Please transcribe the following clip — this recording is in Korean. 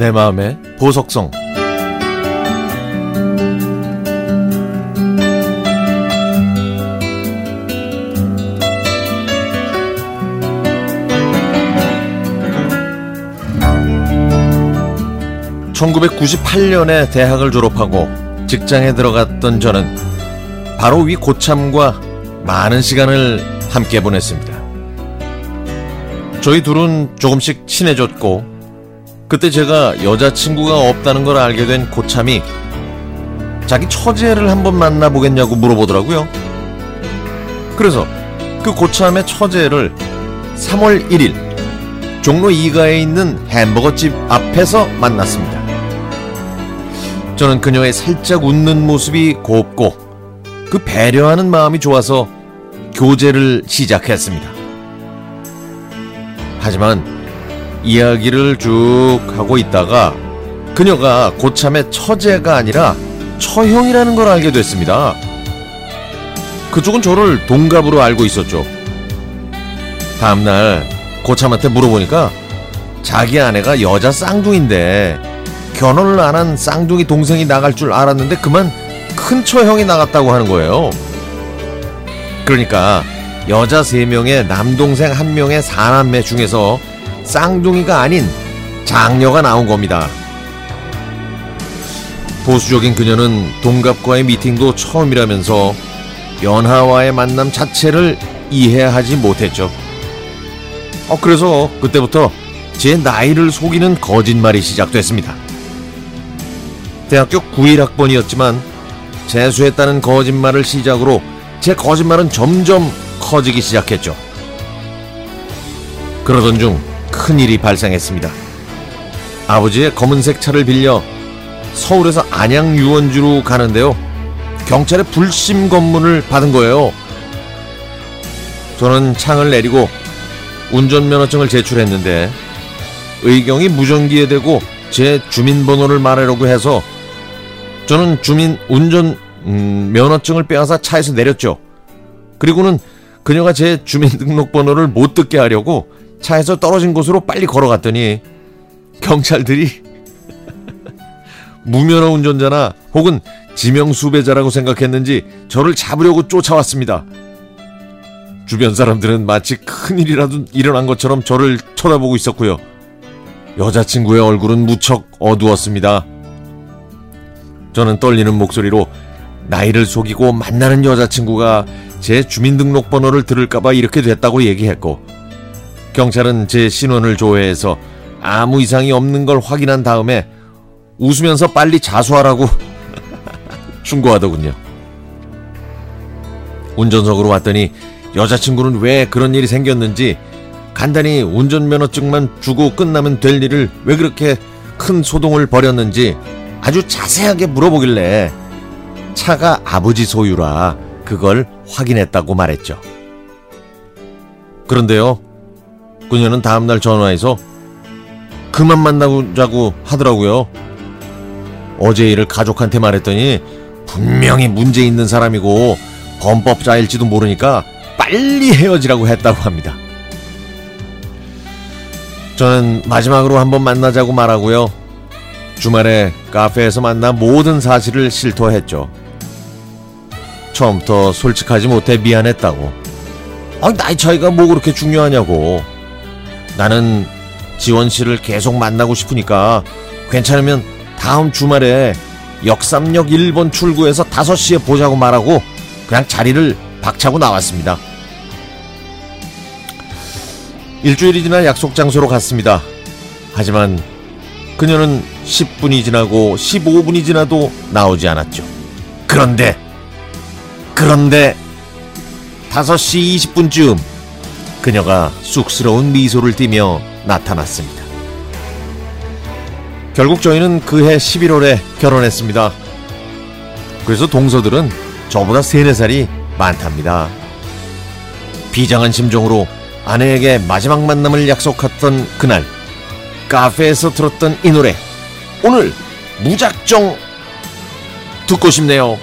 내 마음의 보석성 (1998년에) 대학을 졸업하고 직장에 들어갔던 저는 바로 위 고참과 많은 시간을 함께 보냈습니다. 저희 둘은 조금씩 친해졌고 그때 제가 여자친구가 없다는 걸 알게 된 고참이 자기 처제를 한번 만나보겠냐고 물어보더라고요. 그래서 그 고참의 처제를 3월 1일 종로 2가에 있는 햄버거집 앞에서 만났습니다. 저는 그녀의 살짝 웃는 모습이 곱고 그 배려하는 마음이 좋아서 교제를 시작했습니다. 하지만 이야기를 쭉 하고 있다가 그녀가 고참의 처제가 아니라 처형이라는 걸 알게 됐습니다. 그쪽은 저를 동갑으로 알고 있었죠. 다음날 고참한테 물어보니까 자기 아내가 여자 쌍둥이인데 결혼을 안 한 쌍둥이 동생이 나갈 줄 알았는데 그만 큰 처형이 나갔다고 하는 거예요. 그러니까 여자 3명에 남동생 1명의 사남매 중에서 쌍둥이가 아닌 장녀가 나온 겁니다. 보수적인 그녀는 동갑과의 미팅도 처음이라면서 연하와의 만남 자체를 이해하지 못했죠. 어, 그래서 그때부터 제 나이를 속이는 거짓말이 시작됐습니다. 대학교 9일학번이었지만 재수했다는 거짓말을 시작으로 제 거짓말은 점점 커지기 시작했죠. 그러던 중 큰일이 발생했습니다. 아버지의 검은색 차를 빌려 서울에서 안양 유원주로 가는데요. 경찰의 불심 검문을 받은 거예요. 저는 창을 내리고 운전면허증을 제출했는데 의경이 무전기에 대고 제 주민번호를 말하려고 해서 저는 주민 운전 음, 면허증을 빼앗아 차에서 내렸죠. 그리고는 그녀가 제 주민등록번호를 못 듣게 하려고 차에서 떨어진 곳으로 빨리 걸어갔더니 경찰들이 무면허 운전자나 혹은 지명수배자라고 생각했는지 저를 잡으려고 쫓아왔습니다. 주변 사람들은 마치 큰일이라도 일어난 것처럼 저를 쳐다보고 있었고요. 여자친구의 얼굴은 무척 어두웠습니다. 저는 떨리는 목소리로 나이를 속이고 만나는 여자친구가 제 주민등록번호를 들을까봐 이렇게 됐다고 얘기했고 경찰은 제 신원을 조회해서 아무 이상이 없는 걸 확인한 다음에 웃으면서 빨리 자수하라고 충고하더군요. 운전석으로 왔더니 여자친구는 왜 그런 일이 생겼는지 간단히 운전면허증만 주고 끝나면 될 일을 왜 그렇게 큰 소동을 벌였는지 아주 자세하게 물어보길래 차가 아버지 소유라 그걸 확인했다고 말했죠. 그런데요, 그녀는 다음날 전화해서 그만 만나자고 하더라고요. 어제 일을 가족한테 말했더니 분명히 문제 있는 사람이고 범법자일지도 모르니까 빨리 헤어지라고 했다고 합니다. 저는 마지막으로 한번 만나자고 말하고요. 주말에 카페에서 만나 모든 사실을 실토했죠. 처음부터 솔직하지 못해 미안했다고. 아, 나이 차이가 뭐 그렇게 중요하냐고. 나는 지원 씨를 계속 만나고 싶으니까 괜찮으면 다음 주말에 역삼역 1번 출구에서 5시에 보자고 말하고 그냥 자리를 박차고 나왔습니다. 일주일이 지나 약속 장소로 갔습니다. 하지만 그녀는 10분이 지나고 15분이 지나도 나오지 않았죠. 그런데 그런데 5시 20분쯤 그녀가 쑥스러운 미소를 띠며 나타났습니다. 결국 저희는 그해 11월에 결혼했습니다. 그래서 동서들은 저보다 3, 4살이 많답니다. 비장한 심정으로 아내에게 마지막 만남을 약속했던 그날 카페에서 들었던 이 노래 오늘 무작정 듣고 싶네요.